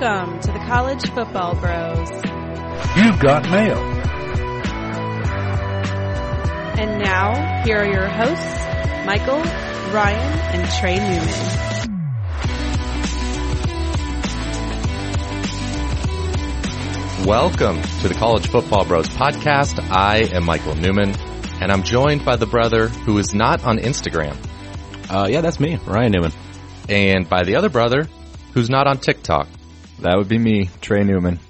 Welcome to the College Football Bros. You've got mail. And now, here are your hosts, Michael, Ryan, and Trey Newman. Welcome to the College Football Bros podcast. I am Michael Newman, and I'm joined by the brother who is not on Instagram, Uh, yeah, that's me, Ryan Newman. and by the other brother who's not on TikTok. That would be me, Trey Newman.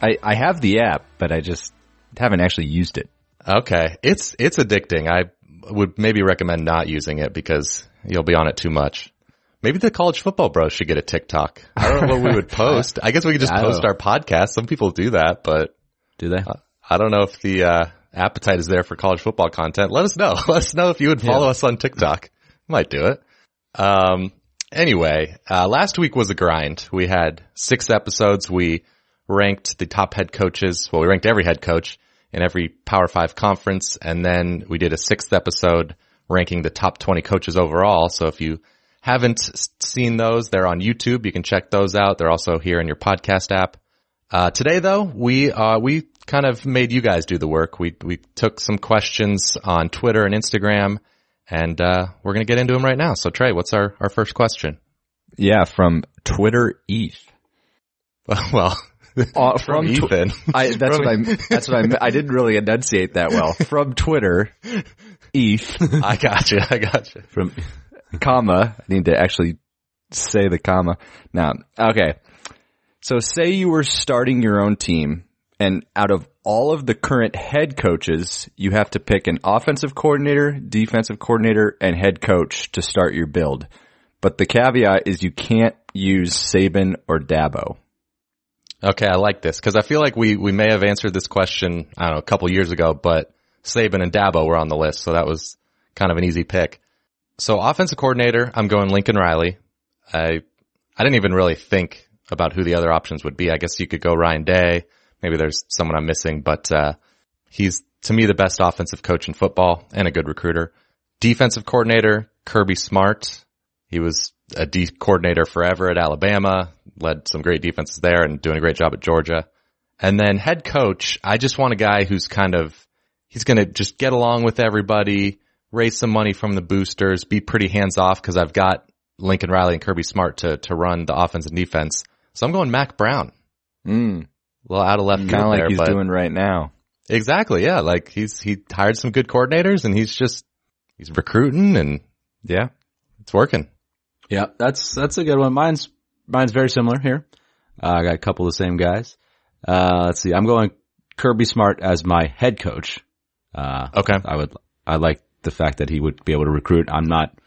I, I have the app, but I just haven't actually used it. Okay, it's it's addicting. I would maybe recommend not using it because you'll be on it too much. Maybe the College Football Bros should get a TikTok. I don't know what we would post. I guess we could just post don't- our podcast. Some people do that, but Do they? I don't know if the uh, appetite is there for college football content. Let us know. Let us know if you would follow us on TikTok. Might do it. Um, anyway, uh, last week was a grind. We had six episodes. We ranked the top head coaches. Well, we ranked every head coach in every Power Five conference, and then we did a sixth episode ranking the top 20 coaches overall. So if you haven't seen those, they're on YouTube. You can check those out. They're also here in your podcast app. Uh, today though, we, uh, we kind of made you guys do the work. We, we took some questions on Twitter and Instagram and, uh, we're going to get into them right now. So Trey, what's our, our first question? Yeah, from Twitter Eth. well, Uh, from, from Tw- Ethan. I, that's From- what I, that's what I, I didn't really enunciate that well. From Twitter, Eth, I got you. I got you. From comma, I need to actually say the comma. Now, okay. So say you were starting your own team and out of all of the current head coaches, you have to pick an offensive coordinator, defensive coordinator, and head coach to start your build. But the caveat is you can't use Saban or Dabo. Okay. I like this because I feel like we, we may have answered this question, I don't know, a couple years ago, but Saban and Dabo were on the list. So that was kind of an easy pick. So offensive coordinator, I'm going Lincoln Riley. I, I didn't even really think about who the other options would be. I guess you could go Ryan Day. Maybe there's someone I'm missing, but, uh, he's to me the best offensive coach in football and a good recruiter. Defensive coordinator, Kirby Smart. He was a D coordinator forever at Alabama, led some great defenses there and doing a great job at Georgia. And then head coach, I just want a guy who's kind of, he's going to just get along with everybody, raise some money from the boosters, be pretty hands off because I've got Lincoln Riley and Kirby Smart to, to run the offense and defense. So I'm going Mack Brown. Mm, little out of left kind field of like there, he's but doing right now. exactly. Yeah. Like he's, he hired some good coordinators and he's just, he's recruiting and Yeah. it's working. yeah, that's that's a good one. Mine's mine's very similar here. Uh, I got a couple of the same guys. Uh, let's see. I'm going Kirby Smart as my head coach. Uh, Okay. I would I like the fact that he would be able to recruit. I'm not.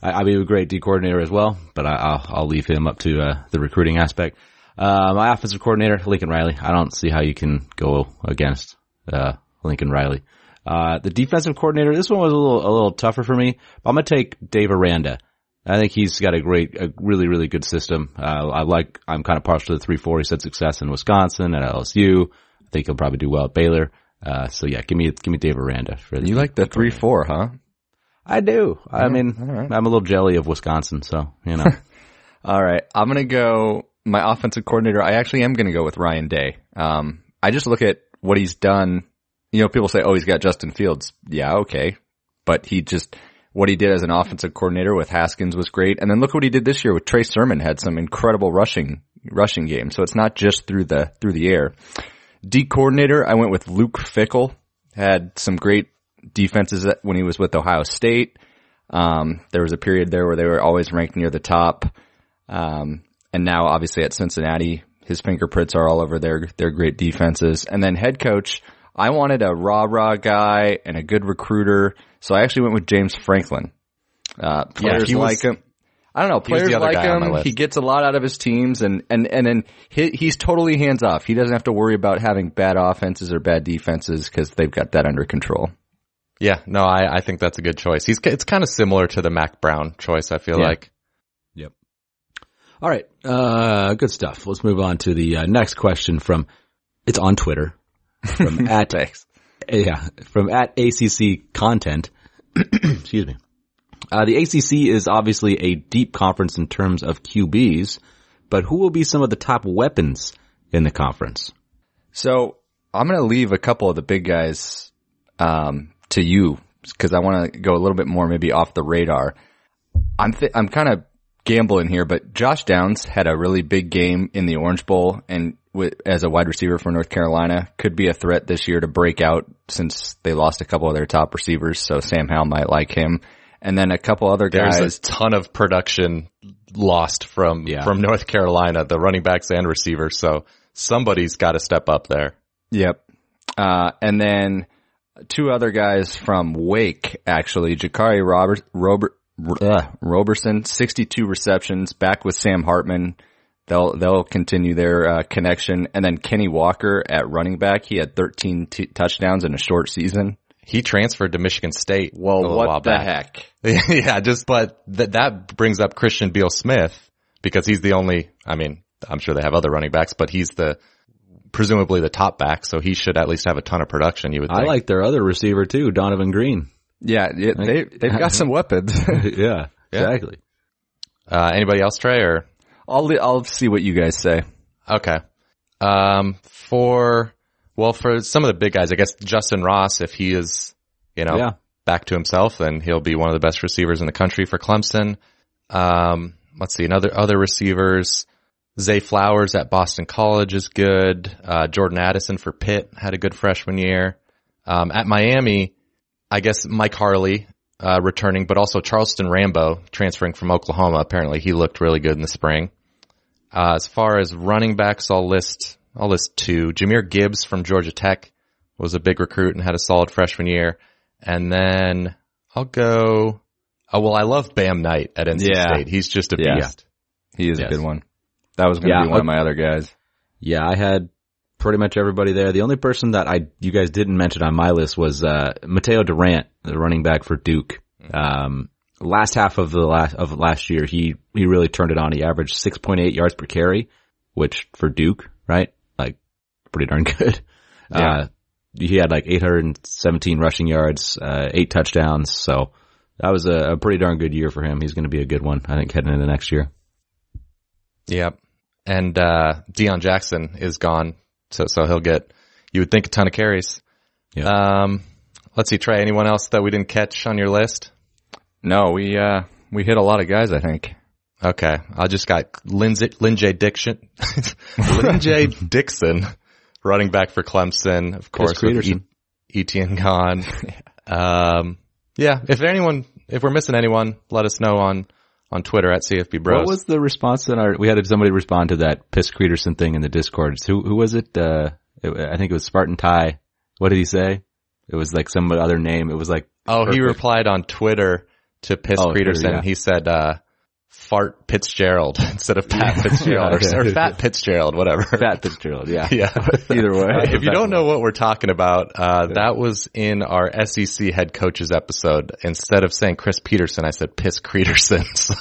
I, I'd be a great D coordinator as well, but I, I'll I'll leave him up to uh, the recruiting aspect. Uh, my offensive coordinator, Lincoln Riley. I don't see how you can go against uh, Lincoln Riley. Uh, the defensive coordinator. This one was a little a little tougher for me. I'm gonna take Dave Aranda. I think he's got a great, a really, really good system. Uh, I like, I'm kind of partial to the 3-4. He's had success in Wisconsin and at LSU. I think he'll probably do well at Baylor. Uh, so yeah, give me, give me Dave Aranda for You like the three four, huh? I do. I mean, right. I'm a little jelly of Wisconsin, so, you know. All right. I'm going to go my offensive coordinator. I actually am going to go with Ryan Day. Um, I just look at what he's done. You know, people say, oh, he's got Justin Fields. Yeah. Okay. But he just, what he did as an offensive coordinator with Haskins was great. And then look what he did this year with Trey Sermon had some incredible rushing, rushing games. So it's not just through the, through the air. D coordinator, I went with Luke Fickell. Had some great defenses when he was with Ohio State. Um, there was a period there where they were always ranked near the top. Um, and now obviously at Cincinnati, his fingerprints are all over their, their great defenses. And then head coach, I wanted a rah rah guy and a good recruiter. So I actually went with James Franklin. Uh, players he was- like him. I don't know. Players the other like him. He gets a lot out of his teams and, and, and then he, he's totally hands off. He doesn't have to worry about having bad offenses or bad defenses because they've got that under control. Yeah, no, I, I think that's a good choice. He's it's kind of similar to the Mack Brown choice. I feel Yeah. like. All right. Uh, good stuff. Let's move on to the uh, next question from, it's on Twitter from at, yeah, from at ACC content. Excuse me. Uh, the ACC is obviously a deep conference in terms of QBs, but who will be some of the top weapons in the conference? So I'm going to leave a couple of the big guys um, to you because I want to go a little bit more maybe off the radar. I'm th- I'm kind of gambling here, but Josh Downs had a really big game in the Orange Bowl and as a wide receiver for North Carolina could be a threat this year to break out since they lost a couple of their top receivers. So Sam Howell might like him. And then a couple other guys. There's a ton of production lost from Yeah. from North Carolina, the running backs and receivers. So somebody's got to step up there. Yep. Uh, and then two other guys from Wake, actually, Jaquarii Robert, Robert, uh, Roberson, 62 receptions, back with Sam Hartman. They'll, they'll continue their, uh, connection. And then Kenny Walker at running back. He had 13 t- touchdowns in a short season. He transferred to Michigan State. Well, little what while the back. heck? yeah, just but that that brings up Christian Beal Smith because he's the only. I mean, I'm sure they have other running backs, but he's the presumably the top back, so he should at least have a ton of production. You would. Think. I like their other receiver too, Donavon Greene. Yeah, yeah they, they've got some weapons. yeah, exactly. Uh, anybody else, try Or I'll, I'll see what you guys say. okay. Um, for well, for some of the big guys, I guess Justin Ross, if he is, you know, Yeah. back to himself, then he'll be one of the best receivers in the country for Clemson. Um, let's see, another other receivers. Zay Flowers at Boston College is good. Uh, Jordan Addison for Pitt had a good freshman year. Um, at Miami, I guess Mike Harley, uh, returning, but also Charleston Rambo transferring from Oklahoma. Apparently he looked really good in the spring. Uh, as far as running backs, I'll list, I'll list two. Jahmyr Gibbs from Georgia Tech was a big recruit and had a solid freshman year. And then I'll go, oh, well, I love Bam Knight at NC Yeah. State. He's just a Yeah. beast. He is Yes. a good one. That was going to Yeah, be one uh, of my other guys. Yeah, I had pretty much everybody there. The only person that I you guys didn't mention on my list was uh Mataeo Durant, the running back for Duke. Um last half of the last of last year he he really turned it on. He averaged 6.8 yards per carry, which for Duke, right? Like pretty darn good. Yeah. Uh he had like 817 rushing yards, uh 8 touchdowns, so that was a, a pretty darn good year for him. He's going to be a good one, I think, heading into next year. Yep. And, uh, Deon Jackson is gone. So, so he'll get, you would think a ton of carries. Yeah. Um, let's see, Trey, anyone else that we didn't catch on your list? No, we, uh, we hit a lot of guys, I think. Okay. I just got Lindsay, J. Dixon, J. Dixon, running back for Clemson, of course, with E- Etienne gone. um, yeah, if anyone, if we're missing anyone, let us know on, on Twitter at CFB Bros. What was the response in our? We had somebody respond to that Piss Creederson thing in the Discord. Who who was it? Uh, it, I think it was Spartan Ty. What did he say? It was like some other name. It was like oh, he replied on Twitter to Piss Oh, Creederson. Twitter, yeah. He said, uh, Fart Fitzgerald instead of Pat Fitzgerald Yeah, or, yeah. or Fat Fitzgerald, whatever. Fat Fitzgerald. Yeah, Yeah. Either way. Uh, if you don't know what we're talking about, uh, that was in our SEC head coaches episode. Instead of saying Chris Petersen, I said Piss Creederson. So.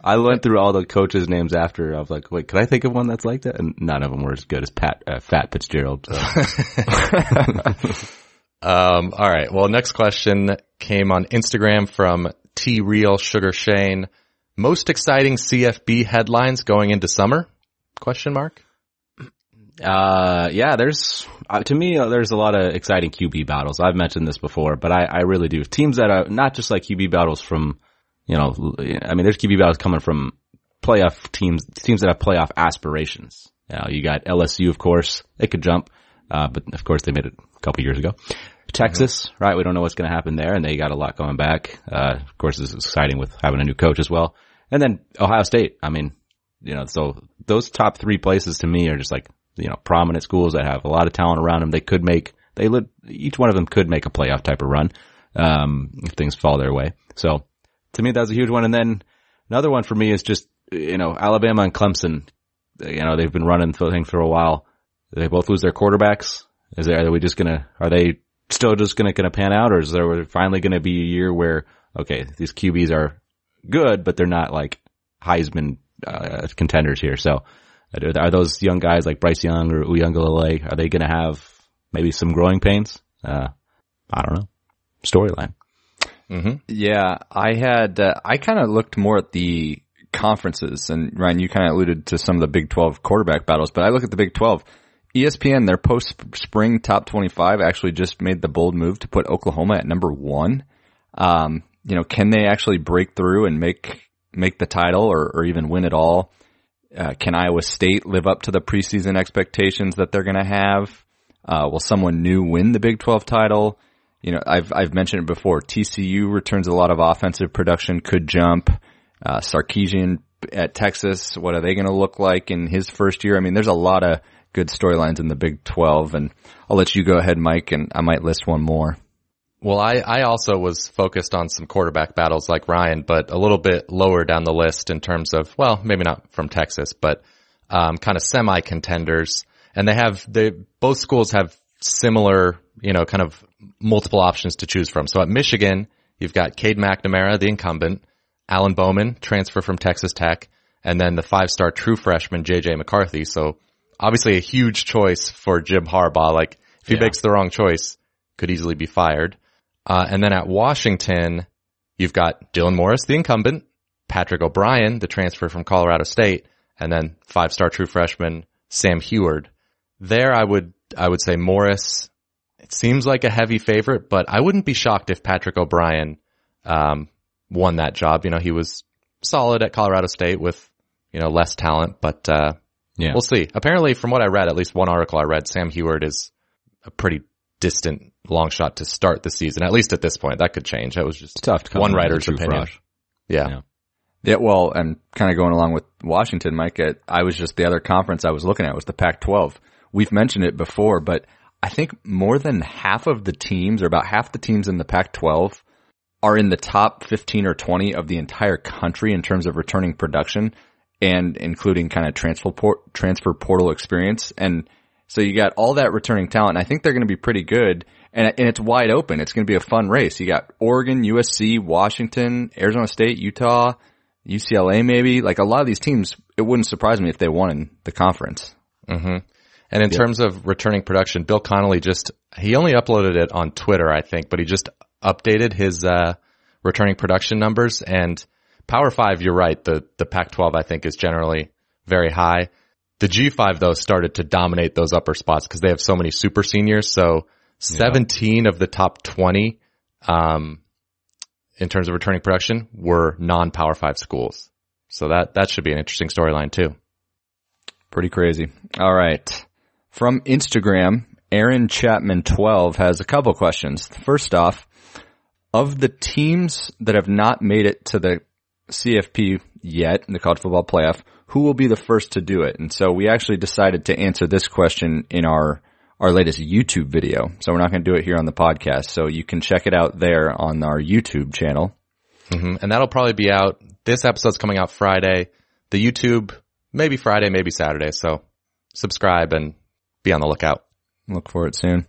I went through all the coaches' names after. I was like, wait, could I think of one that's like that? And none of them were as good as Pat uh, Fat Fitzgerald. So. Um, all right. Well, next question came on Instagram from T Real Sugar Shane. Most exciting CFB headlines going into summer? Question mark. Uh, yeah, there's, uh, to me, uh, there's a lot of exciting QB battles. I've mentioned this before, but I, I really do. Teams that are not just like QB battles from, you know, I mean, there's QB battles coming from playoff teams, teams that have playoff aspirations. You, know, you got LSU, of course. They could jump, uh, but of course they made it a couple years ago. Texas, right? We don't know what's going to happen there, and they got a lot coming back. Uh, of course, it's exciting with having a new coach as well. And then Ohio State. I mean, you know, so those top three places to me are just like, you know, prominent schools that have a lot of talent around them. They could make, they lit, each one of them could make a playoff type of run, um, if things fall their way. So to me, that was a huge one. And then another one for me is just, you know, Alabama and Clemson, you know, they've been running the thing for a while. They both lose their quarterbacks. Is there, are we just gonna, are they still just gonna, gonna pan out or is there finally gonna be a year where, okay, these QBs are good, but they're not like Heisman, uh, contenders here. So are, those young guys like Bryce Young or Uiagalelei, are they gonna have maybe some growing pains? Uh, I don't know. Storyline. Mm-hmm. Yeah, I had, uh, I kind of looked more at the conferences. And Ryan, you kind of alluded to some of the Big 12 quarterback battles, but I look at the Big 12. ESPN, their post spring top 25 actually just made the bold move to put Oklahoma at number one. Um, you know, can they actually break through and make, make the title or, or even win it all? Uh, can Iowa State live up to the preseason expectations that they're going to have? Uh, will someone new win the Big 12 title? You know, I've, I've mentioned it before. TCU returns a lot of offensive production, could jump. Uh, Sarkisian at Texas, what are they going to look like in his first year? I mean, there's a lot of good storylines in the Big 12 and I'll let you go ahead, Mike, and I might list one more. Well, I, I also was focused on some quarterback battles like Ryan, but a little bit lower down the list in terms of, well, maybe not from Texas, but, um, kind of semi contenders. And they have, they, both schools have similar, you know, kind of multiple options to choose from. So at Michigan, you've got Cade McNamara, the incumbent, Alan Bowman, transfer from Texas Tech, and then the five-star true freshman JJ McCarthy. So obviously a huge choice for Jim Harbaugh. Like if he Yeah. makes the wrong choice, could easily be fired. Uh, and then at Washington, you've got Dylan Morris, the incumbent, Patrick O'Brien, the transfer from Colorado State, and then five-star true freshman Sam Huard. There, I would I would say Morris. It seems like a heavy favorite, but I wouldn't be shocked if Patrick O'Brien um, won that job. You know, he was solid at Colorado State with you know less talent, but uh, Yeah. we'll see. Apparently, from what I read, at least one article I read, Sam Huard is a pretty distant long shot to start the season. At least at this point, that could change. That was just tough to one up with a writer's opinion. Yeah. Yeah. Yeah, well, and kind of going along with Washington, Mike, uh, I was just the other conference I was looking at was the Pac-12. We've mentioned it before, but I think more than half of the teams, or about half the teams in the Pac-12, are in the top 15 or 20 of the entire country in terms of returning production and including kind of transfer port, transfer portal experience. And so you got all that returning talent. And I think they're going to be pretty good. And, and it's wide open. It's going to be a fun race. You got Oregon, USC, Washington, Arizona State, Utah, UCLA maybe. Like a lot of these teams, it wouldn't surprise me if they won the conference. hmm And in terms of returning production, Bill Connelly just, he only uploaded it on Twitter, I think, but he just updated his, uh, returning production numbers and Power 5, you're right. The, the Pac-12, I think, is generally very high. The G5 though started to dominate those upper spots because they have so many super seniors. So 17 of the top 20, um, in terms of returning production were non-Power 5 schools. So that, that should be an interesting storyline too. Pretty crazy. All right. From Instagram, Aaron Chapman 12 has a couple questions. First off, of the teams that have not made it to the CFP yet in the college football playoff, who will be the first to do it? And so we actually decided to answer this question in our our latest YouTube video. So we're not going to do it here on the podcast. So you can check it out there on our YouTube channel. hmm And that'll probably be out. This episode's coming out Friday. The YouTube, maybe Friday, maybe Saturday. So subscribe and be on the lookout. Look for it soon.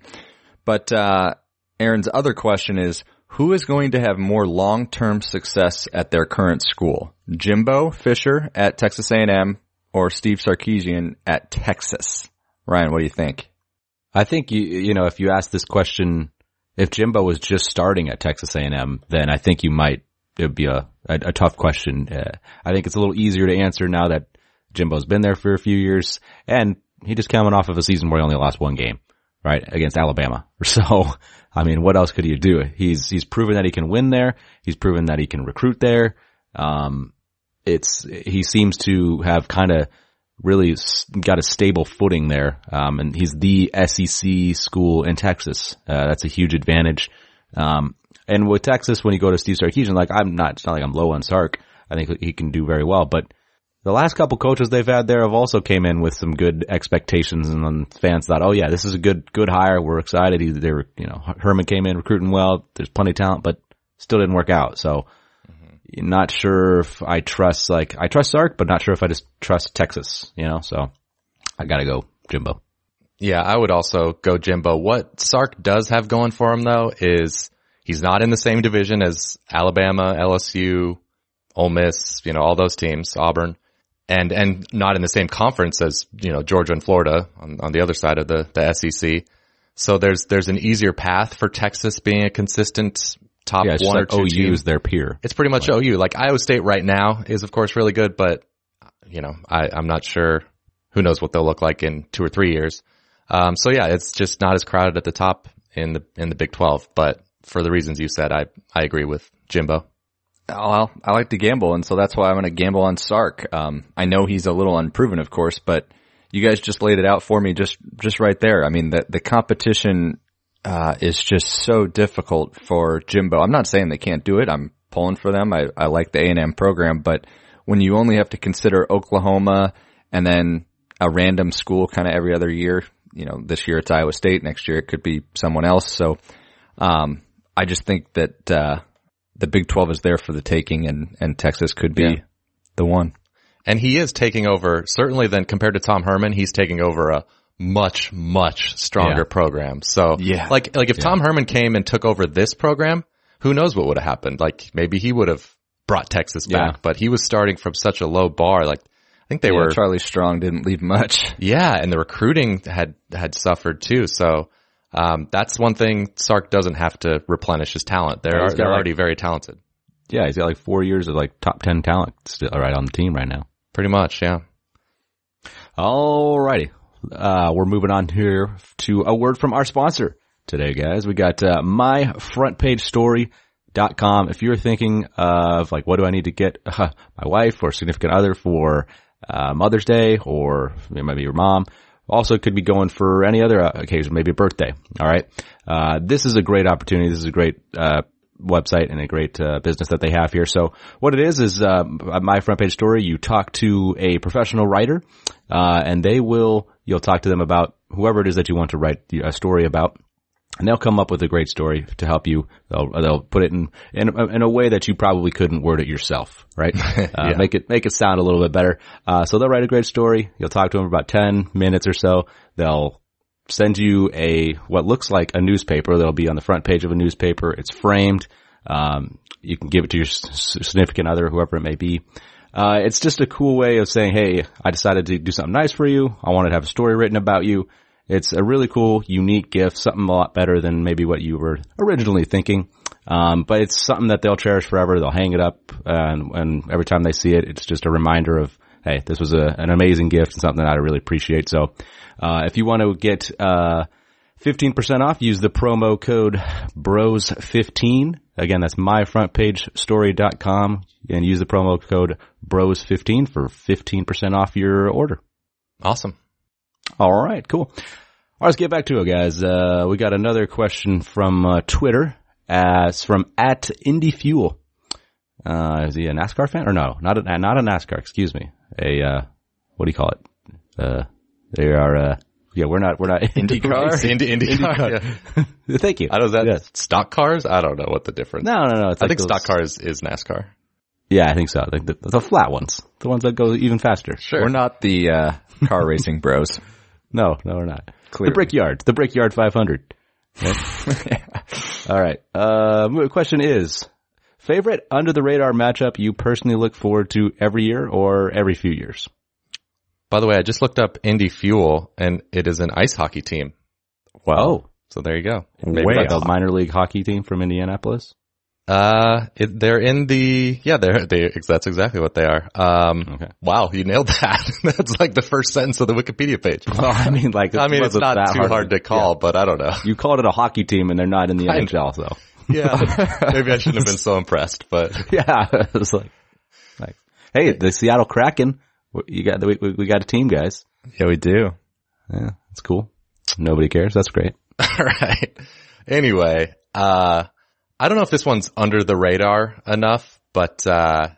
But uh, Aaron's other question is, who is going to have more long-term success at their current school? Jimbo Fisher at Texas A&M or Steve Sarkisian at Texas? Ryan, what do you think? I think you you know if you ask this question, if Jimbo was just starting at Texas A&M, then I think you might it'd be a a, a tough question. Uh, I think it's a little easier to answer now that Jimbo's been there for a few years, and he just coming off of a season where he only lost one game, right against Alabama. So, I mean, what else could he do? He's he's proven that he can win there. He's proven that he can recruit there. Um, it's he seems to have kind of really got a stable footing there. Um, and he's the SEC school in Texas. Uh, that's a huge advantage. Um, and with Texas, when you go to Steve Sarkisian, like I'm not, it's not like I'm low on Sark. I think he can do very well, but the last couple coaches they've had there have also came in with some good expectations and then fans thought, oh yeah, this is a good, good hire. We're excited. He, they were, you know, Herman came in recruiting well. There's plenty of talent, but still didn't work out. So mm-hmm. not sure if I trust, like, I trust Sark, but not sure if I just trust Texas, you know, so I gotta go Jimbo. Yeah, I would also go Jimbo. What Sark does have going for him though is he's not in the same division as Alabama, LSU, Ole Miss, you know, all those teams, Auburn, and, and not in the same conference as, you know, Georgia and Florida on, on the other side of the, the SEC. So there's, there's an easier path for Texas being a consistent top Yeah, it's one or like two OU is their peer. It's pretty much OU. Like Iowa State right now is of course really good, but you know, I, I'm not sure who knows what they'll look like in two or three years. Um, so yeah, it's just not as crowded at the top in the, in the Big 12, but for the reasons you said, I, I agree with Jimbo. Well, I like to gamble, and so that's why I'm going to gamble on Sark. Um, I know he's a little unproven, of course, but you guys just laid it out for me, just just right there. I mean, the the competition uh, is just so difficult for Jimbo. I'm not saying they can't do it. I'm pulling for them. I, I like the A and M program, but when you only have to consider Oklahoma and then a random school kind of every other year, you know, this year it's Iowa State, next year it could be someone else. So, um, I just think that, uh, the Big 12 is there for the taking and, and Texas could be Yeah. the one. And he is taking over, certainly then compared to Tom Herman, he's taking over a much, much stronger Yeah. program. So Yeah. like, like if Tom Herman came and took over this program, who knows what would have happened? Like maybe he would have brought Texas back, but he was starting from such a low bar. Like I think they Yeah, were, Charlie Strong didn't leave much. yeah, and the recruiting had, had suffered too. So, um, that's one thing Sark doesn't have to replenish his talent. They're, they're like- already very talented. Yeah, he's got like four years of like top 10 talent still right on the team right now. Pretty much, yeah. Alrighty. Uh, we're moving on here to a word from our sponsor today, guys. We got, uh, myfrontpagestory.com. If you're thinking of like, what do I need to get uh, my wife or significant other for, uh, Mother's Day or maybe your mom, also could be going for any other uh, occasion, maybe a birthday. All right. Uh, this is a great opportunity. This is a great, uh, website and a great uh, business that they have here. So what it is is uh, my front page story. You talk to a professional writer, uh, and they will you'll talk to them about whoever it is that you want to write a story about. And they'll come up with a great story to help you. They'll, they'll put it in, in in a way that you probably couldn't word it yourself, right? Uh, Make it make it sound a little bit better. Uh, so they'll write a great story. You'll talk to them for about ten minutes or so. They'll send you a what looks like a newspaper. That'll be on the front page of a newspaper. It's framed. Um, you can give it to your significant other, whoever it may be. Uh, it's just a cool way of saying, "Hey, I decided to do something nice for you. I wanted to have a story written about you." It's a really cool, unique gift, something a lot better than maybe what you were originally thinking. Um, but it's something that they'll cherish forever. They'll hang it up, and, and every time they see it, it's just a reminder of, hey, this was a, an amazing gift and something I really appreciate. So, uh, if you want to get, uh, 15% off, use the promo code BROS15. Again, that's myfrontpagestory.com and use the promo code BROS15 for 15% off your order. Awesome. All right, cool. All right, let's get back to it, guys. Uh, we got another question from uh, Twitter. Uh, it's from at Indy Fuel. Uh, is he a NASCAR fan or no? Not a not a NASCAR. Excuse me. A uh, what do you call it? Uh, they are. Uh, yeah, we're not. We're not IndyCar? Indy, IndyCar. yeah. Thank you. I don't know, is that Yes. stock cars? I don't know what the difference. No, no, no. It's I like think those- stock cars is NASCAR. Yeah, I think so. Like the, the flat ones, the ones that go even faster. Sure. We're not the, uh, car racing bros. No, no, we're not. Clearly. The Brickyard, the Brickyard 500. All right. Uh, question is favorite under the radar matchup you personally look forward to every year or every few years? By the way, I just looked up Indy Fuel and it is an ice hockey team. Oh, So there you go. maybe Way like the off. minor league hockey team from Indianapolis. Uh, it, they're in the, yeah, they're, they, that's exactly what they are. Um, Okay. wow, you nailed that. that's like the first sentence of the Wikipedia page. Well, I mean, like, I mean, it's that too hard to call, but I don't know. You called it a hockey team, and they're not in the I- NHL, though. Yeah. Maybe I shouldn't have been so impressed, but yeah, it's like, like, hey, the Seattle Kraken. You got we, we- we got a team, guys. Yeah, we do. Yeah, it's cool. Nobody cares. That's great. All right. Anyway, uh, I don't know if this one's under the radar enough, but, uh,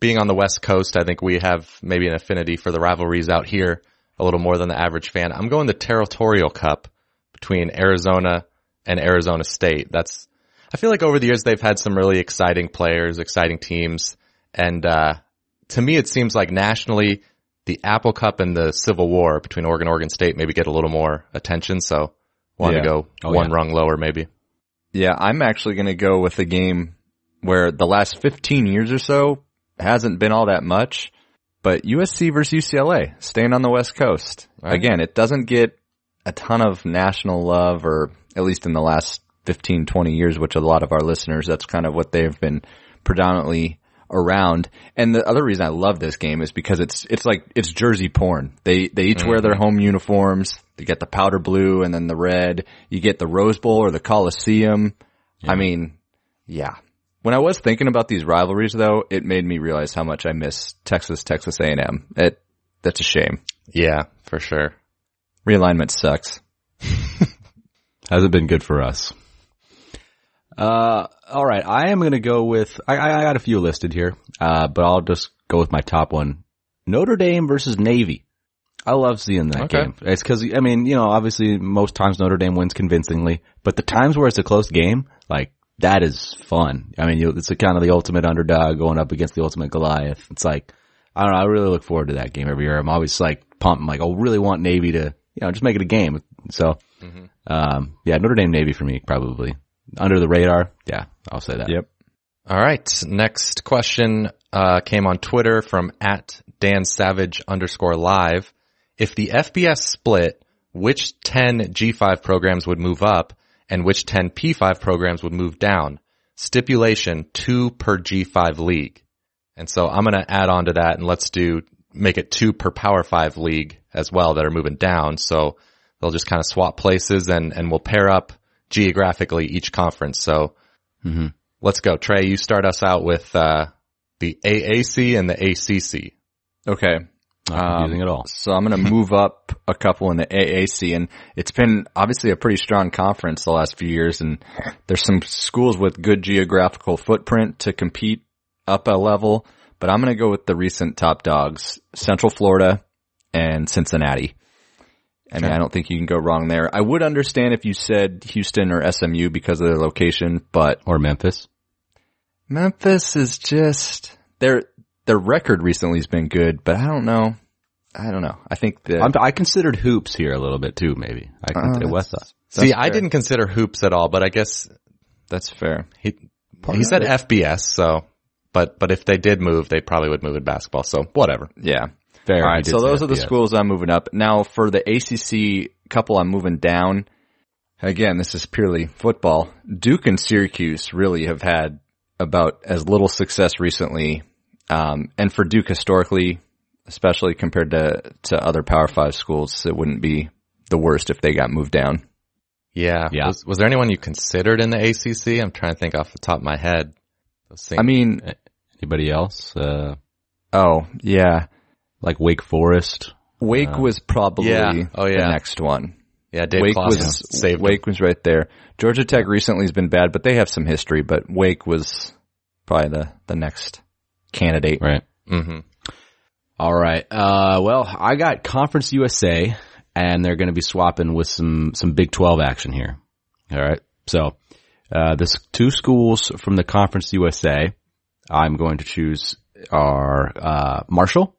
being on the West Coast, I think we have maybe an affinity for the rivalries out here a little more than the average fan. I'm going the territorial cup between Arizona and Arizona State. That's, I feel like over the years they've had some really exciting players, exciting teams. And, uh, to me, it seems like nationally the Apple Cup and the Civil War between Oregon and Oregon State maybe get a little more attention. So want Yeah. to go Oh, one yeah. rung lower maybe. Yeah, I'm actually going to go with a game where the last 15 years or so hasn't been all that much, but USC versus UCLA, staying on the West Coast. Right. Again, it doesn't get a ton of national love or at least in the last 15, 20 years, which a lot of our listeners, that's kind of what they've been predominantly around. And the other reason I love this game is because it's, it's like, it's jersey porn. They, they each wear their mm-hmm. home uniforms. They get the powder blue and then the red. You get the Rose Bowl or the Coliseum. I mean, yeah. When I was thinking about these rivalries though, it made me realize how much I miss Texas, Texas A&M. It, that's a shame. Yeah, for sure. Realignment sucks. Hasn't been good for us. Uh, all right. I am going to go with, I, I got a few listed here, uh, but I'll just go with my top one. Notre Dame versus Navy. I love seeing that Okay. game. It's cause, I mean, you know, obviously most times Notre Dame wins convincingly, but the times where it's a close game, like, that is fun. I mean, you, it's a kind of the ultimate underdog going up against the ultimate Goliath. It's like, I don't know, I really look forward to that game every year. I'm always like pumped. I'm like, I really want Navy to, you know, just make it a game. So, um, yeah, Notre Dame Navy for me, probably. Under the radar. Yeah, I'll say that. Yep. All right. Next question uh, came on Twitter from at Dan Savage underscore live. If the FBS split, which 10 G5 programs would move up and which 10 P5 programs would move down? Stipulation two per G5 league. And so I'm going to add on to that and let's do, make it two per Power Five league as well that are moving down. So they'll just kind of swap places and, and we'll pair up geographically each conference. So let's go. Trey, you start us out with, uh, the AAC and the ACC. Okay. Not confusing at all. So I'm going to move up a couple in the AAC and it's been obviously a pretty strong conference the last few years and there's some schools with good geographical footprint to compete up a level, but I'm going to go with the recent top dogs, Central Florida and Cincinnati. I mean, I don't think you can go wrong there. I would understand if you said Houston or SMU because of their location, but Or Memphis. Memphis is just their their record recently has been good, but I don't know. I don't know. I think that I'm, I considered hoops here a little bit too, maybe. I consider oh, that's- West See, That's I didn't consider hoops at all, but I guess that's fair. he, he said FBS. So, but, but if they did move, they probably would move in basketball. So whatever. Yeah. Fair. All right. So those are the schools I'm moving up. Now for the ACC couple, I'm moving down. Again, this is purely football. Duke and Syracuse really have had about as little success recently. Um, and for Duke historically, especially compared to, to other Power Five schools, it wouldn't be the worst if they got moved down. Yeah. Yeah. Was, was there anyone you considered in the ACC? I'm trying to think off the top of my head. I mean, Anybody else? Uh, oh yeah, like Wake Forest. Wake was probably Yeah. Oh, the next one. yeah, Dave Wake Clawson was saved Wake them. was right there. Georgia Tech recently has been bad, but they have some history. But Wake was probably the the next candidate. Right. hmm All right. Uh, well, I got Conference USA, and they're going to be swapping with some some Big Twelve action here. All right. So, uh, this two schools from the Conference USA, I'm going to choose are uh, Marshall.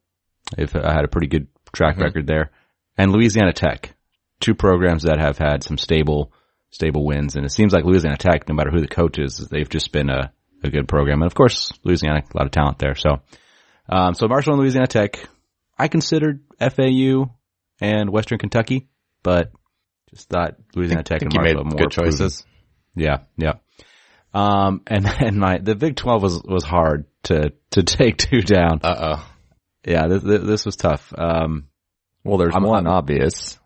If I had a pretty good track record there, and Louisiana Tech, two programs that have had some stable stable wins, and it seems like Louisiana Tech, no matter who the coach is, they've just been a a good program, and of course Louisiana, a lot of talent there. So. Um, so Marshall and Louisiana Tech, I considered FAU and Western Kentucky, but just thought Louisiana Tech and you made more good choices. proven. Yeah, yeah. Um, and then my the Big Twelve was was hard to to take two down. Uh oh. Yeah, this, this was tough. Um, Well, there's I'm- one I'm- obvious.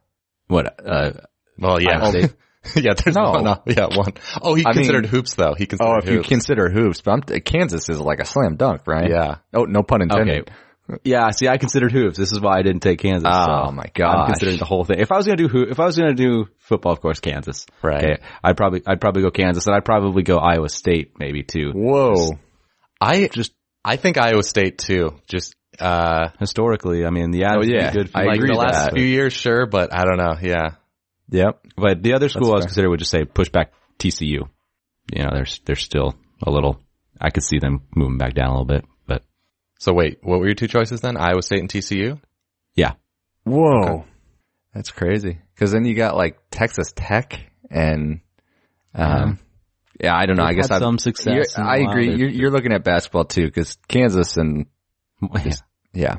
what? Uh, Well, yeah. Yeah, there's No. one. uh, Yeah, one. Oh, he I considered mean- hoops though. He considered Oh, if you hoops. consider hoops, but I'm, Kansas is like a slam dunk, right? Yeah. Oh, no pun intended. okay. Yeah, see, I considered hoops. This is why I didn't take Kansas. Oh, so my god, I'm considering the whole thing. If I was gonna do hoop, if I was gonna do football, of course, Kansas. Right. Okay, I'd probably I'd probably go Kansas, and I'd probably go Iowa State maybe too. Whoa. I just, I think Iowa State too. Just, uh, Historically, I mean, the odds Oh, yeah. be good for I like agree the last that. few years, sure, but I don't know. Yeah. Yep. But the other school I was fair. considering would just say push back TCU. You know, there's there's still a little. I could see them moving back down a little bit, but So wait, what were your two choices then? Iowa State and TCU? yeah, Whoa. That's crazy. Cause then you got like Texas Tech and, um, yeah, I don't know. I They've guess I've- some success you're- in a I while. agree. You're, you're looking at basketball too, cause Kansas and yeah. yeah.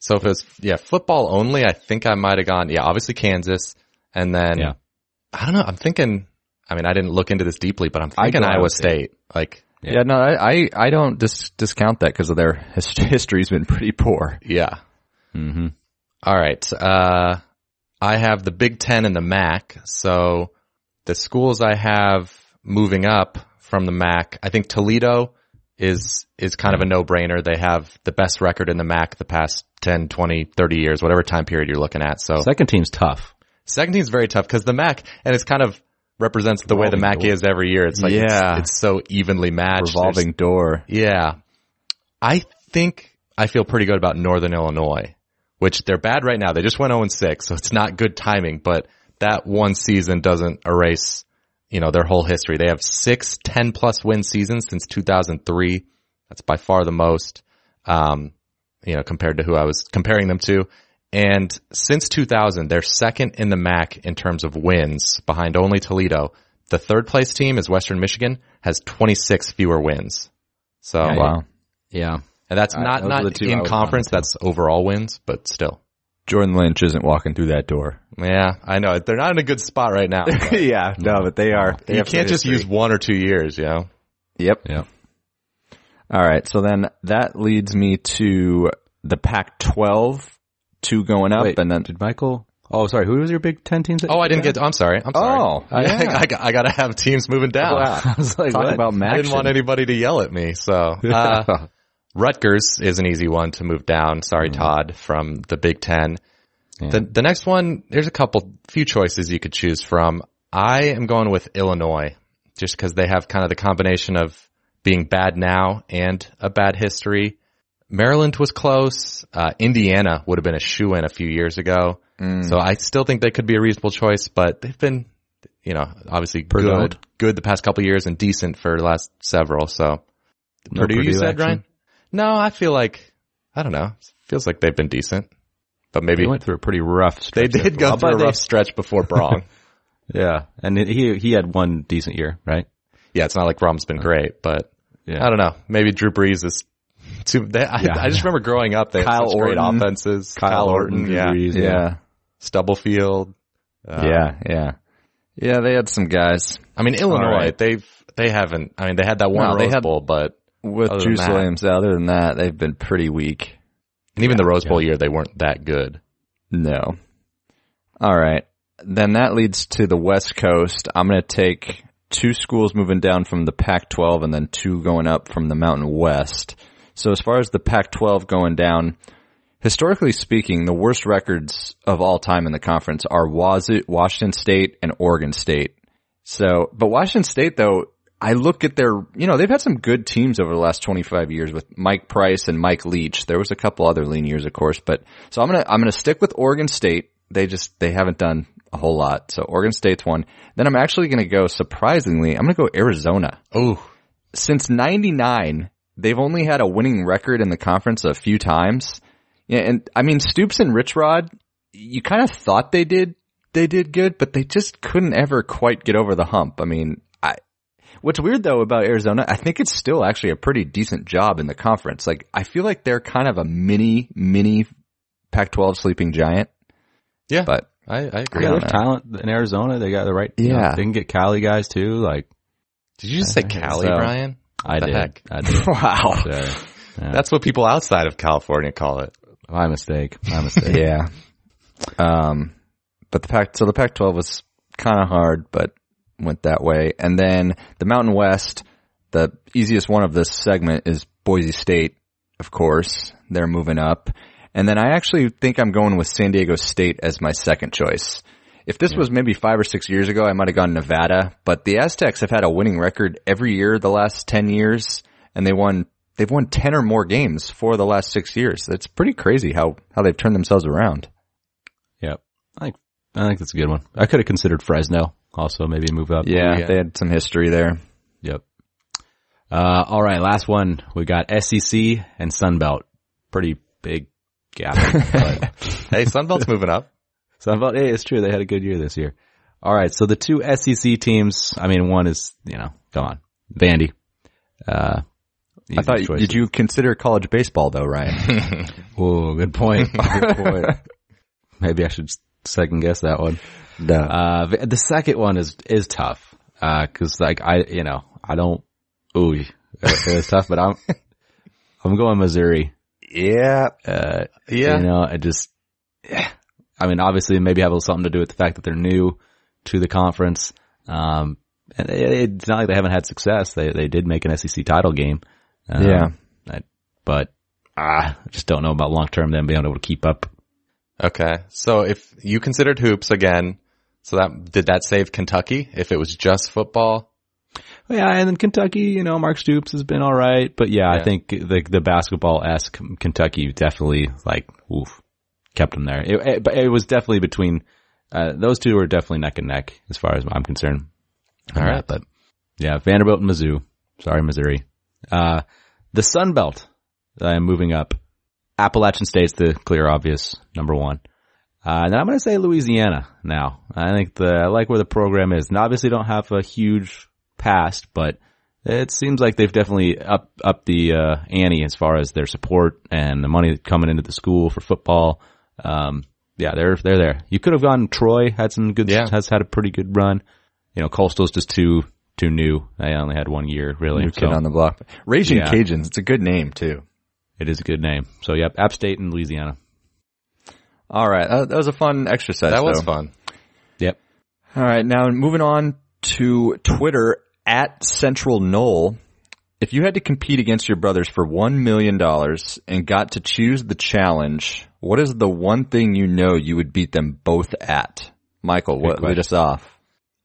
So if it was, yeah, football only, I think I might have gone, yeah, obviously Kansas. And then, Yeah. I don't know, I'm thinking, I mean, I didn't look into this deeply, but I'm thinking Iowa Iowa State. Like, Yeah, no, I, I, I don't dis- discount that because of their his- history's been pretty poor. yeah. Mm-hmm. All right. Uh, I have the Big Ten and the MAC. So the schools I have moving up from the MAC, I think Toledo is, is kind of a no-brainer. They have the best record in the MAC the past 10, 20, 30 years, whatever time period you're looking at. So Second team's tough. second team's very tough because the MAC, and it's kind of represents the way the MAC door. is every year. It's like, Yeah. it's, so evenly matched. There's- Revolving door. yeah. I think I feel pretty good about Northern Illinois, which they're bad right now. They just went 0-6, so it's not good timing, but that one season doesn't erase, you know, their whole history. They have six 10 plus win seasons since 2003. That's by far the most, um, you know, compared to who I was comparing them to. And since 2000, they're second in the MAC in terms of wins behind only Toledo. The third place team is Western Michigan has 26 fewer wins. So Yeah, Wow. Yeah. and that's Uh, not those not the in conference. That's overall wins, but still. Jordan Lynch isn't walking through that door. Yeah, I know they're not in a good spot right now. yeah, no, but they are. They you can't just use one or two years, you know. Yep. Yeah. All right. So then that leads me to the Pac-12, two going up, Wait, and then did Michael? Oh, sorry. Who was your Big Ten teams? that Oh, I didn't put get. I'm sorry. I'm sorry. Oh, I, yeah. I, got- I gotta have teams moving down. Wow. I was like, talk what? about I didn't want anybody to yell at me. So uh, Rutgers is an easy one to move down. Sorry, Todd, from the Big Ten. Yeah. The the next one, there's a couple, few choices you could choose from. I am going with Illinois, just because they have kind of the combination of being bad now and a bad history. Maryland was close. Uh, Indiana would have been a shoe in a few years ago. So I still think they could be a reasonable choice, but they've been, you know, obviously Purdue. good, good the past couple years and decent for the last several. So No Purdue, you said, action? Ryan? No, I feel like, I don't know. Feels like they've been decent, but maybe They went through a pretty rough they stretch. there did go through a they- rough stretch before Brohm. Yeah. And it- he, he had one decent year, right? yeah, it's not like Brohm's been great, but Yeah. I don't know. Maybe Drew Brees is too. They, I, Yeah. I just remember growing up, they Kyle had such great Orton. offenses. Kyle, Orton, Drew yeah, Brees, yeah. Stubblefield. Uh, yeah, yeah, yeah. They had some guys I mean Illinois. right. They've they haven't. I mean they had that one No, they had- Bowl, but with Other Juice Williams. Other than that, they've been pretty weak. and even the Rose Bowl year they weren't that good. No. All right. Then that leads to the West Coast. I'm going to take two schools moving down from the Pac-12 and then two going up from the Mountain West. So as far as the Pac-12 going down, historically speaking, the worst records of all time in the conference are Washington State and Oregon State. So, but Washington State though, I look at their, you know, they've had some good teams over the last 25 years with Mike Price and Mike Leach. There was a couple other lean years, of course, but so I'm going to, I'm going to stick with Oregon State. They just, they haven't done a whole lot. So Oregon State's one. Then I'm actually going to go surprisingly, I'm going to go Arizona. Oh, Since 99, they've only had a winning record in the conference a few times. Yeah. And I mean, Stoops and Rich Rod, you kind of thought they did, they did good, but they just couldn't ever quite get over the hump. I mean, What's weird though about Arizona, I think it's still actually a pretty decent job in the conference. Like, I feel like they're kind of a mini, mini Pac-12 sleeping giant. yeah, But I, I agree. Yeah, on there's that. talent in Arizona. They got the right. you know, Yeah. they can get Cali guys too. Like Did you just say Cali, so. Brian? I the did. heck? I did. wow. So, yeah. That's what people outside of California call it. my mistake. My mistake. yeah. Um, but the Pac, so the Pac-12 was kind of hard, but went that way. And then the Mountain West, the easiest one of this segment is Boise State, of course. They're moving up. And then I actually think I'm going with San Diego State as my second choice. If this was maybe five or six years ago, I might have gone Nevada, but the Aztecs have had a winning record every year the last 10 years and they won, they've won 10 or more games for the last six years. It's pretty crazy how, how they've turned themselves around. Yeah. I think I think that's a good one. I could have considered Fresno also maybe move up. Yeah, yeah. they had some history there. Yep. Uh, all right. Last one. We got SEC and Sun Belt. Pretty big gap. Hey, Sunbelt's moving up. Sun Belt. Hey, it's true. They had a good year this year. All right. So the two SEC teams. I mean, one is you know, come on, Vandy. Uh, I thought, did you consider college baseball though, Ryan? Oh, good point. Good point. Maybe I should second guess that one. No. Uh, the second one is is tough. Uh, cause like I, you know, I don't, ooh, it, it was tough, but I'm, I'm going Missouri. Yeah. Uh, Yeah. you know, I just, I mean, obviously maybe have a little something to do with the fact that they're new to the conference. Um, and it, it's not like they haven't had success. They, they did make an SEC title game. Um, Yeah. I, but, ah, I just don't know about long term them being able to keep up. Okay. So if you considered hoops again, so that, did that save Kentucky if it was just football? Yeah, and then Kentucky, you know, Mark Stoops has been all right, but yeah, Yeah. I think the the basketball esque Kentucky definitely like oof kept them there. It, it, but it was definitely between uh, those two were definitely neck and neck as far as I'm concerned. All right. but yeah, Vanderbilt and Mizzou. Sorry, Missouri. Uh, the Sun Belt. I'm moving up. Appalachian State's the clear obvious number one. Uh, and then I'm going to say Louisiana now. I think the, I like where the program is. And obviously don't have a huge past, but it seems like they've definitely up, up the, uh, ante as far as their support and the money coming into the school for football. Um, yeah, they're, they're there. You could have gone Troy, had some good, Yeah. has had a pretty good run. You know, Coastal's just too, too new. They only had one year really. New So kid on the block. Raging Yeah. Cajuns. It's a good name too. it is a good name. So yep, App State and Louisiana. All right. Uh, that was a fun exercise. That was though. fun. Yep. All right, now moving on to Twitter at Central Knoll. If you had to compete against your brothers for one million dollars and got to choose the challenge, what is the one thing you know you would beat them both at? Michael, what lead us off?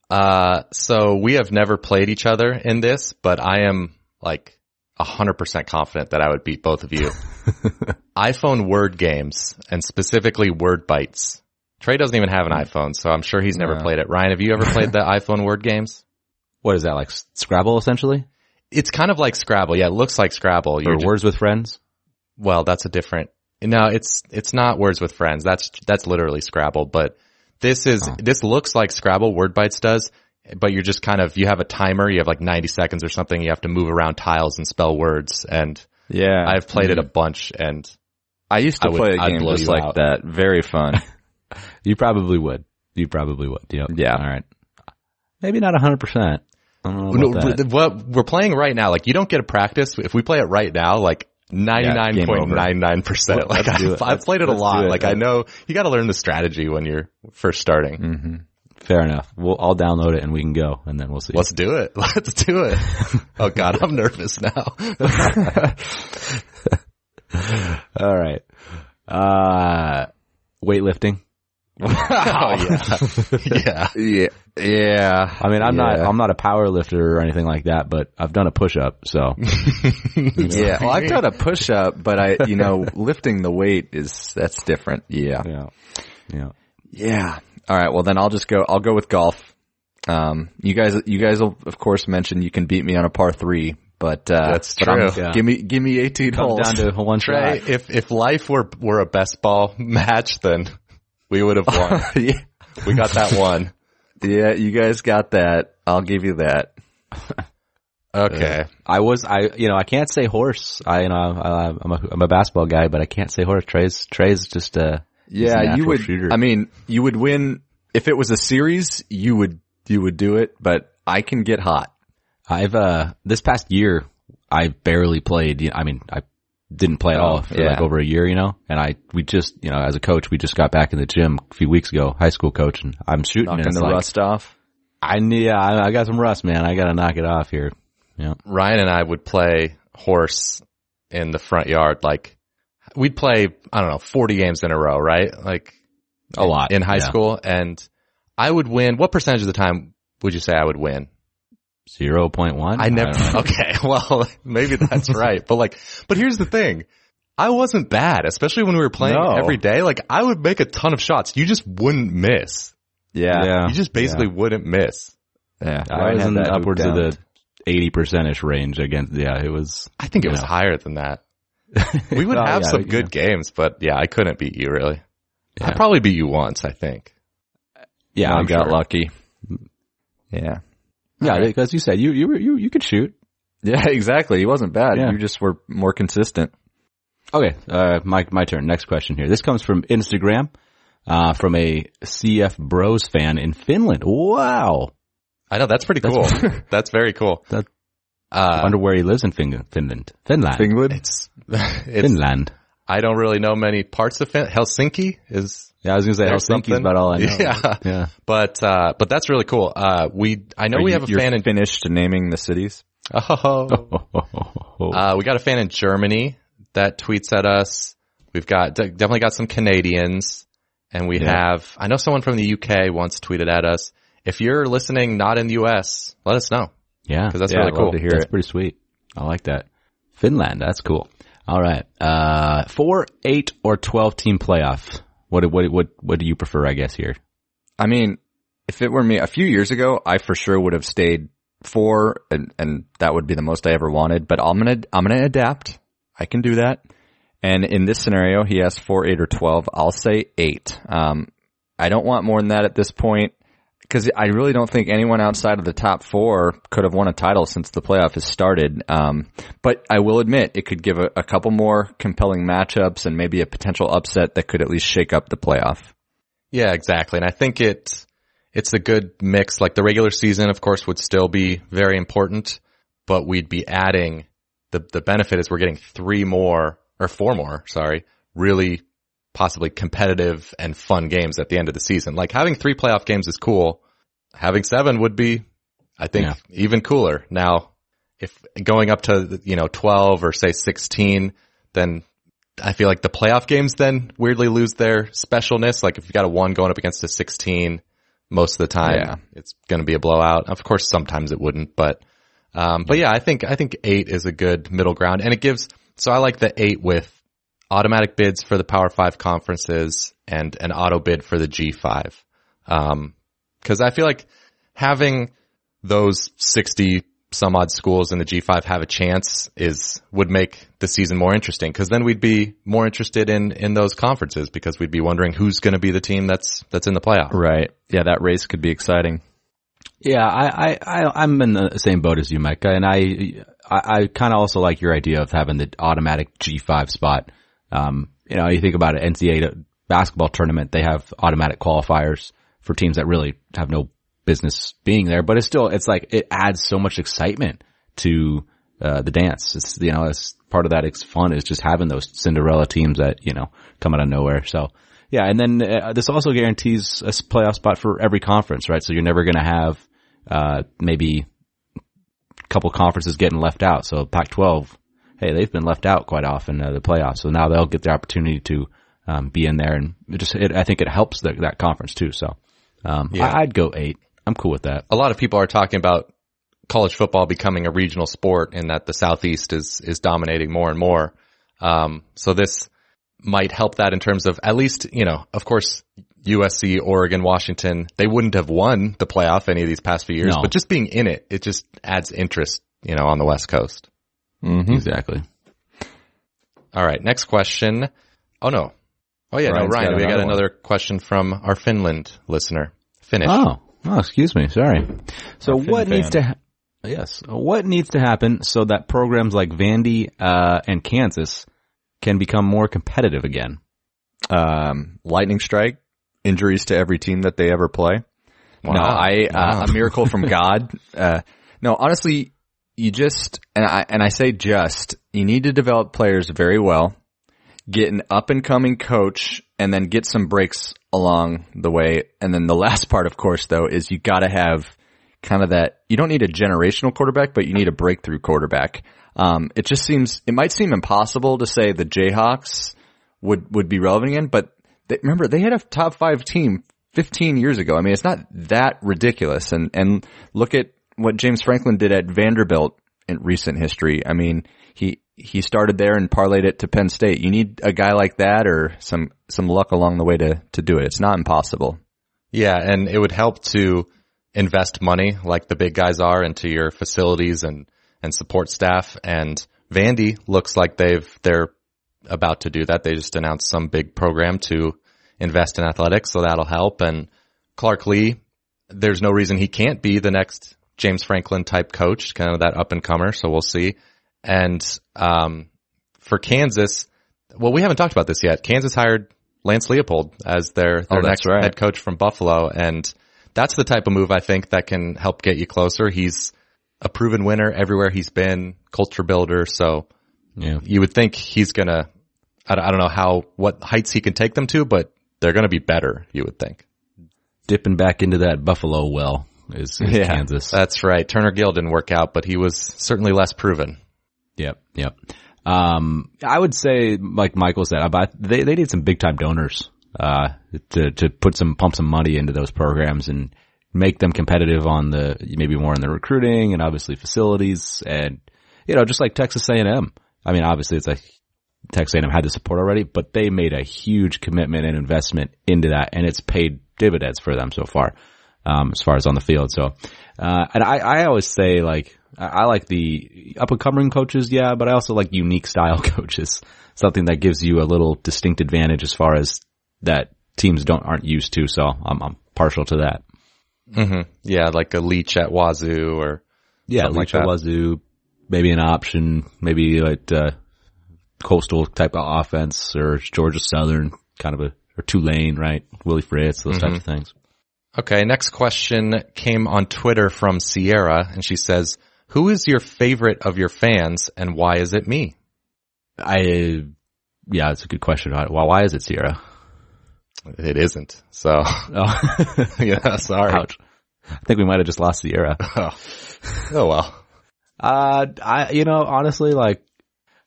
Uh, so we have never played each other in this, but I am like a hundred percent confident that I would beat both of you. iPhone word games and specifically word bites. Trey doesn't even have an iPhone, so I'm sure he's never No. played it. Ryan, have you ever played the iPhone word games? What is that like Scrabble essentially, It's kind of like Scrabble. Yeah, it looks like Scrabble. or You're ju- Words with Friends? well, that's a different. No, it's it's not words with friends. That's that's literally Scrabble. But this is this looks like Scrabble. Word bites does, but you're just kind of you have a timer. You have like 90 seconds or something. You have to move around tiles and spell words. And Yeah, I've played it a mm-hmm. bunch. And I used to I play a I'd game just like out. that. Very fun. You probably would. You probably would. Yep. Yeah. All right. Maybe not a hundred percent. I don't know no, what we're playing right now, like you don't get a practice. If we play it right now, like. 99.99%. Like Let's do I've, it. I've played it a lot. it. Like I know you got to learn the strategy when you're first starting. hmm Fair enough. We'll I'll download it and we can go and then we'll see. Let's do it. Let's do it. oh God, I'm nervous now. All right. Uh, weightlifting. oh yeah. yeah. Yeah, yeah. I mean, I'm not, I'm not a power lifter or anything like that, but I've done a push up. So Yeah, well, I've done a push up, but I, you know, lifting the weight is that's different. Yeah. yeah, yeah. Yeah. All right. Well, then I'll just go. I'll go with golf. Um, you guys, you guys will of course mention you can beat me on a par three, but uh, That's but I'm- true. Give me, give me eighteen Comes holes. down to one Trey, shot. if if life were were a best ball match, then we would have won. yeah. we got that one. yeah, you guys got that. I'll give you that. Okay. I was, I, you know, I can't say horse. I, you know, I, I'm a, I'm a basketball guy, but I can't say horse. Trey's, Trey's just, uh, he's a Yeah, you would. shooter. I mean, you would win if it was a series. You would, you would do it, but I can get hot. I've, uh, this past year, I barely played. I mean, I didn't play at all for yeah. like over a year, you know, and I, we just, you know, as a coach, we just got back in the gym a few weeks ago, high school coach, and I'm shooting and Knocking it's the like, rust off. I need, yeah, I, I got some rust, man. I got to knock it off here. Yeah. Ryan and I would play horse in the front yard. Like we'd play, I don't know, 40 games in a row, right? Like A lot. in high Yeah. school. And I would win. What percentage of the time would you say I would win? 0.1? I never, don't okay, well, maybe that's right. But like, but here's the thing. I wasn't bad, especially when we were playing No. every day. Like I would make a ton of shots. You just wouldn't miss. Yeah. Yeah. You just basically wouldn't miss. Yeah. I Ryan was in the upwards of the 80% ish range against, yeah, it was, I think it was Yeah. higher than that. We would Well, have yeah, some good know. games, but yeah, I couldn't beat you really. I Yeah. probably beat you once, I think. yeah, I I'm got sure. lucky. Yeah. Yeah, because you said you, you were, you, you could shoot. Yeah, exactly. He wasn't bad. Yeah. You just were more consistent. Okay, uh, my my turn. Next question here. This comes from Instagram, uh, from a CF Bros fan in Finland. Wow, I know that's pretty cool. that's very cool. That- Uh, I wonder where he lives in Fin- Finland. Finland. Finland? it's, it's, Finland. I don't really know many parts of fin- Helsinki is, Yeah, I was gonna say There's Helsinki's something. about all I know. Yeah. Yeah. but, uh, but that's really cool. Uh, we, I know Are we you- have a fan in, finished naming the cities. oh, uh, we got a fan in Germany that tweets at us. We've got, definitely got some Canadians and we Yeah. have, I know someone from the UK once tweeted at us. If you're listening not in the US, let us know. yeah. 'Cause that's Yeah, really cool. to hear That's it. pretty sweet. I like that. Finland. That's cool. All right. Uh, four, eight, or twelve team playoff. What what what what do you prefer? I guess here. I mean, if it were me a few years ago, I for sure would have stayed four and, and that would be the most I ever wanted, but I'm to, I'm to adapt. I can do that. And in this scenario, he has four, eight or 12. I'll say eight. Um, I don't want more than that at this point because I really don't think anyone outside of the top four could have won a title since the playoff has started. Um, but I will admit it could give a, a couple more compelling matchups and maybe a potential upset that could at least shake up the playoff. Yeah, exactly. And I think it, it's a good mix. Like the regular season, of course, would still be very important, but we'd be adding the, the benefit is we're getting three more or four more, sorry, really possibly competitive and fun games at the end of the season. Like having three playoff games is cool. Having seven would be, I think, Yeah. even cooler. Now, if going up to, you know, 12 or say 16, then I feel like the playoff games then weirdly lose their specialness. Like if you got a one going up against a 16, most of the time Yeah. it's going to be a blowout. Of course, sometimes it wouldn't, but, um, but yeah, I think, I think eight is a good middle ground and it gives, so I like the eight with automatic bids for the power five conferences and an auto bid for the G5. Um, cause I feel like having those 60 some odd schools in the G5 have a chance is, would make the season more interesting. Cause then we'd be more interested in, in those conferences because we'd be wondering who's going to be the team that's, that's in the playoff. Right. Yeah, that race could be exciting. Yeah, I, I, I, I'm in the same boat as you, Micah, and I, I, I kind of also like your idea of having the automatic G5 spot. Um, you know, you think about an NCAA basketball tournament, they have automatic qualifiers for teams that really have no business being there, but it's still, it's like, it adds so much excitement to, uh, the dance. It's, you know, it's part of that. It's fun is just having those Cinderella teams that, you know, come out of nowhere. So, yeah, and then uh, this also guarantees a playoff spot for every conference, right? So you're never going to have uh, maybe a couple conferences getting left out. So Pac-12, hey, they've been left out quite often uh, the playoffs, so now they'll get the opportunity to um, be in there, and it just it, I think it helps the, that conference too. So um, Yeah. I, I'd go eight. I'm cool with that. a lot of people are talking about college football becoming a regional sport and that the Southeast is, is dominating more and more. Um, so this might help that in terms of at least, you know, of course, USC, Oregon, Washington, they wouldn't have won the playoff any of these past few years, No. but just being in it, it just adds interest, you know, on the West Coast. Mm-hmm. Exactly. All right. Next question. Oh no. Oh yeah. Ryan's no, Ryan, got we got another one. question from our Finland listener. Finish. Oh, oh, excuse me. Sorry. So Our Finn what needs fan. to, ha- yes, what needs to happen so that programs like Vandy, uh, and Kansas can become more competitive again? Um, lightning strike, injuries to every team that they ever play. No, I, uh, Wow. a miracle from God. Uh, no, honestly, you just, and I, and I say just, you need to develop players very well, get an up and coming coach, and then get some breaks along the way. And then the last part, of course, though, is you gotta have kind of that, you don't need a generational quarterback, but you need a breakthrough quarterback. Um, it just seems, it might seem impossible to say the Jayhawks would, would be relevant again, but they, remember they had a top five team 15 years ago. I mean, it's not that ridiculous. And, and look at what James Franklin did at Vanderbilt in recent history. I mean, he, he started there and parlayed it to Penn State. You need a guy like that or some, some luck along the way to, to do it. It's not impossible. Yeah, and it would help to invest money like the big guys are into your facilities and, and support staff. And Vandy looks like they've, they're about to do that. They just announced some big program to invest in athletics, so that'll help. And Clark Lea, there's no reason he can't be the next James Franklin type coach, kind of that up and comer. So we'll see. And, um, for Kansas, well, we haven't talked about this yet. Kansas hired Lance Leipold as their, their Oh, next right. head coach from Buffalo. And that's the type of move I think that can help get you closer. He's a proven winner everywhere he's been, culture builder. So Yeah. you would think he's gonna, I don't, I don't know how, what heights he can take them to, but they're gonna be better, you would think. Dipping back into that Buffalo well is, is Yeah. Kansas. That's right. Turner Gill didn't work out, but he was certainly less proven. Yep, yep. Um, I would say, like Michael said, they they need some big time donors uh, to to put some pump some money into those programs and make them competitive on the maybe more in the recruiting and obviously facilities and you know just like Texas A and M. I mean, obviously it's like Texas A and M had the support already, but they made a huge commitment and investment into that, and it's paid dividends for them so far. Um, as far as on the field, so uh, and I, I always say like I, like the up and coming coaches, yeah, but I also like unique style coaches, something that gives you a little distinct advantage as far as that teams don't aren't used to. So I'm, I'm partial to that. hmm Yeah, like a Leach at Wazoo or Yeah, Something like the. Wazoo, maybe an option, maybe like uh, coastal type of offense or Georgia Southern kind of a or Tulane, right? Willie Fritz, those types of things. Okay, next question came on Twitter from Sierra, and she says, "Who is your favorite of your fans, and why is it me?" I, yeah, it's a good question. Why, why is it Sierra? It isn't. So, Oh, yeah, sorry. ouch. I think we might have just lost Sierra. Oh. oh well. Uh, I, you know, honestly, like,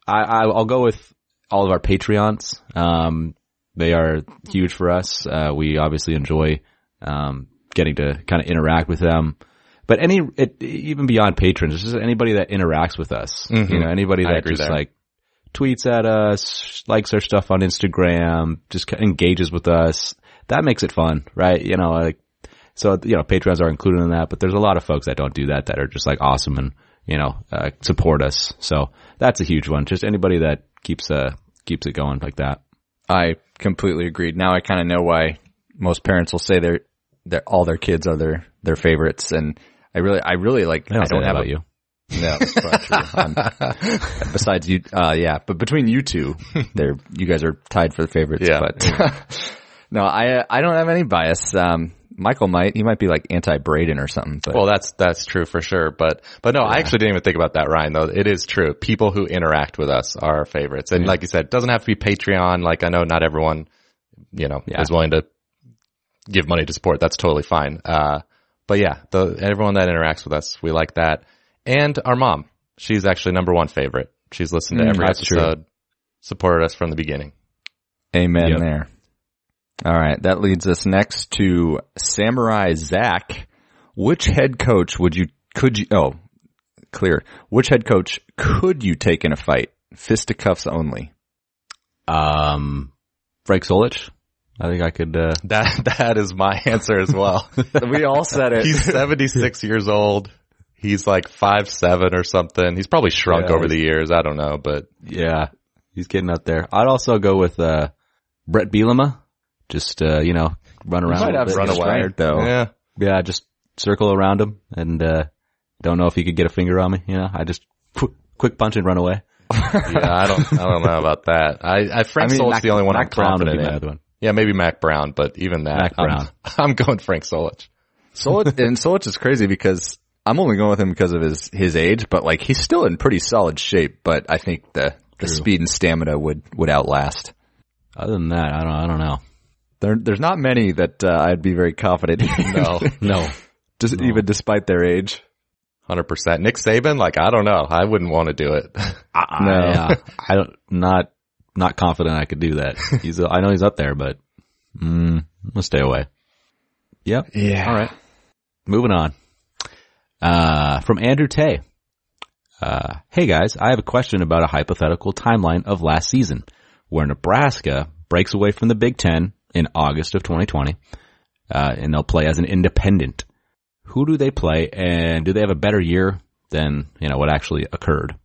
I, I, I'll go with all of our Patreons. Um, they are huge for us. Uh, we obviously enjoy, um, getting to kind of interact with them. But any, it, even beyond patrons, it's just anybody that interacts with us. Mhm. You know, anybody that just there. like tweets at us, likes our stuff on Instagram, just engages with us. That makes it fun, right? You know, like, so, you know, patrons are included in that, but there's a lot of folks that don't do that that are just like awesome and, you know, uh, support us. So that's a huge one. Just anybody that keeps, uh, keeps it going like that. I completely agreed. Now I kind of know why most parents will say their, their all their kids are their their favorites, and I really, I really like. I don't, I don't have about a, you. No, that's not true. I'm- besides you, uh, yeah, but between you two, they're you guys are tied for the favorites. Yeah. But no, I I don't have any bias. Um, Michael might he might be like anti Braden or something. But Well, that's that's true for sure. But but no, I actually didn't even think about that, Ryan. Though it is true. People who interact with us are our favorites, and like you said, it doesn't have to be Patreon. Like I know not everyone, you know, Yeah. is willing to give money to support. That's totally fine. Uh, but yeah, the everyone that interacts with us, we like that. And our mom, she's actually number one favorite. She's listened to Mm, every that's true. episode, supported us from the beginning. Amen Yep. there. All right, that leads us next to Samurai Zach. Which head coach would you could you oh clear? Which head coach could you take in a fight? Fisticuffs only. Um, Frank Solich. I think I could, uh, That that is my answer as well. we all said it. He's 76 years old. He's like five seven or something. He's probably shrunk Yeah, over the years. I don't know, but yeah, he's getting up there. I'd also go with, uh, Bret Bielema. Just, uh, you know, run around. might have run away. strength, though. Yeah. Yeah, just circle around him and, uh, don't know if he could get a finger on me. You know, I just quick, quick punch and run away. Yeah, I don't, I don't know about that. I, I Frank I mean, Solich Mack- the only one Mack I'm Brown would be confident my in. other one. Yeah, maybe Mack Brown, but even that, Mack I'm- Brown. I'm, going Frank Solich. Solich and Solich is crazy because I'm only going with him because of his his age, but like he's still in pretty solid shape. But I think the the speed and stamina would would outlast. Other than that, I don't, I don't know. There, there's not many that uh, I'd be very confident in. No, No. just even despite their age. hundred percent. Nick Saban, like I don't know. I wouldn't want to do it. I, No. uh, I don't, not, not confident I could do that. He's, I know he's up there, but, mm, I'm gonna stay away. Yep. Yeah. All right. Moving on. Uh, from Andrew Tay. Uh, hey guys, I have a question about a hypothetical timeline of last season where Nebraska breaks away from the Big Ten in August of 2020, uh, and they'll play as an independent. Who do they play and do they have a better year than, you know, what actually occurred?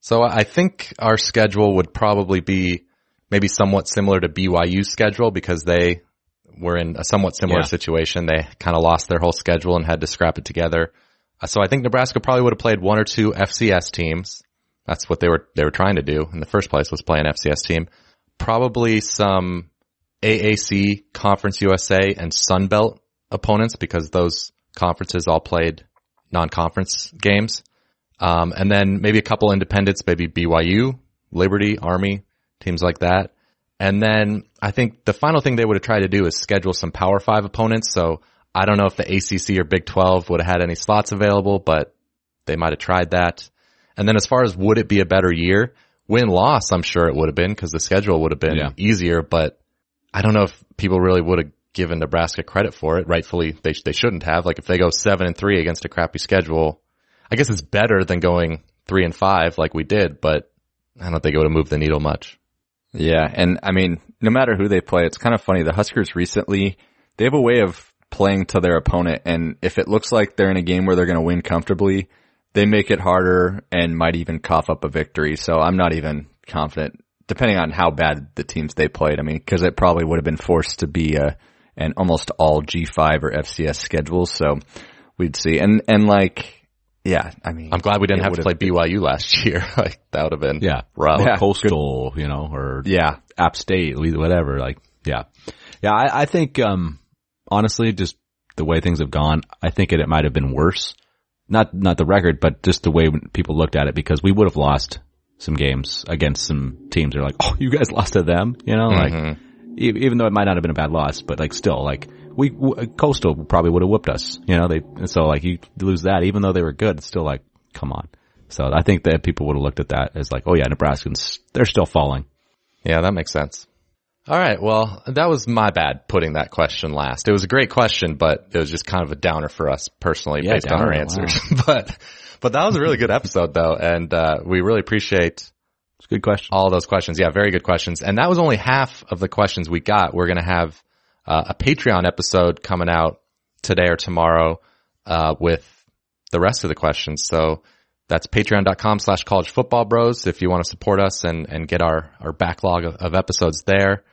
So I think our schedule would probably be maybe somewhat similar to BYU's schedule because they were in a somewhat similar Yeah. situation. They kind of lost their whole schedule and had to scrap it together. Uh, So I think Nebraska probably would have played one or two FCS teams. That's what they were they were trying to do in the first place was play an FCS team. Probably some AAC, Conference USA, and Sun Belt opponents because those conferences all played non-conference games. Um, and then maybe a couple independents, maybe BYU, Liberty, Army, teams like that. And then I think the final thing they would have tried to do is schedule some Power Five opponents. So I don't know if the ACC or Big 12 would have had any slots available, but they might have tried that. And then as far as would it be a better year, win loss, I'm sure it would have been because the schedule would have been Yeah. easier, but I don't know if people really would have given Nebraska credit for it. Rightfully, they, they shouldn't have. Like if they go seven and three against a crappy schedule, I guess it's better than going three and five like we did, but I don't think it would have moved the needle much. Yeah, and I mean, no matter who they play, it's kind of funny. The Huskers recently, they have a way of playing to their opponent, and if it looks like they're in a game where they're going to win comfortably, they make it harder and might even cough up a victory. So I'm not even confident, depending on how bad the teams they played. I mean, because it probably would have been forced to be a an almost all G5 or FCS schedules. So we'd see, and and like, yeah, I mean, I'm glad we didn't have to play would've- BYU last year. like that would have been Yeah. rough. Or Yeah. coastal, you know, or Yeah, App State, whatever. Like, yeah, yeah. I, I think, um, honestly, just the way things have gone, I think it, it might have been worse. Not, not the record, but just the way people looked at it because we would have lost some games against some teams. They're like, oh, you guys lost to them, you know, like, e- even though it might not have been a bad loss, but like still, like, we, w- Coastal probably would have whooped us, you know, they, and so like you lose that, even though they were good, it's still like, come on. So I think that people would have looked at that as like, oh yeah, Nebraskans, they're still falling. Yeah, that makes sense. All right. Well, that was my bad putting that question last. It was a great question, but it was just kind of a downer for us personally Yeah, based on our downer, answers. but, but that was a really good episode though. And, uh, we really appreciate It's a good question. all those questions. Yeah, very good questions. And that was only half of the questions we got. We're going to have uh, a Patreon episode coming out today or tomorrow uh, with the rest of the questions. So that's patreon.com slash college football bros if you want to support us and, and get our, our backlog of, of episodes there.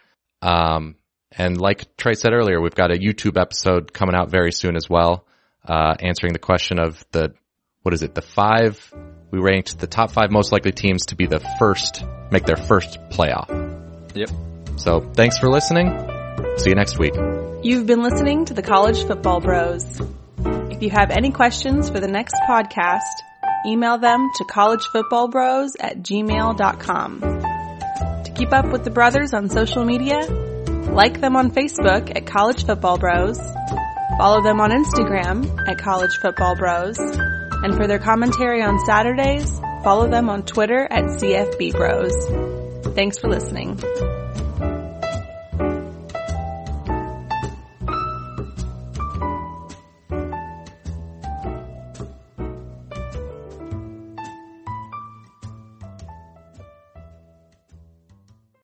Um, and like Trey said earlier, we've got a YouTube episode coming out very soon as well, uh, answering the question of the, what is it, the five, we ranked the top five most likely teams to be the first, make their first playoff. yep. So thanks for listening. See you next week. You've been listening to the College Football Bros. If you have any questions for the next podcast, email them to collegefootballbros at gmail.com. To keep up with the brothers on social media, like them on Facebook at College Football Bros, follow them on Instagram at College Football Bros, and for their commentary on Saturdays, follow them on Twitter at CFB Bros. Thanks for listening.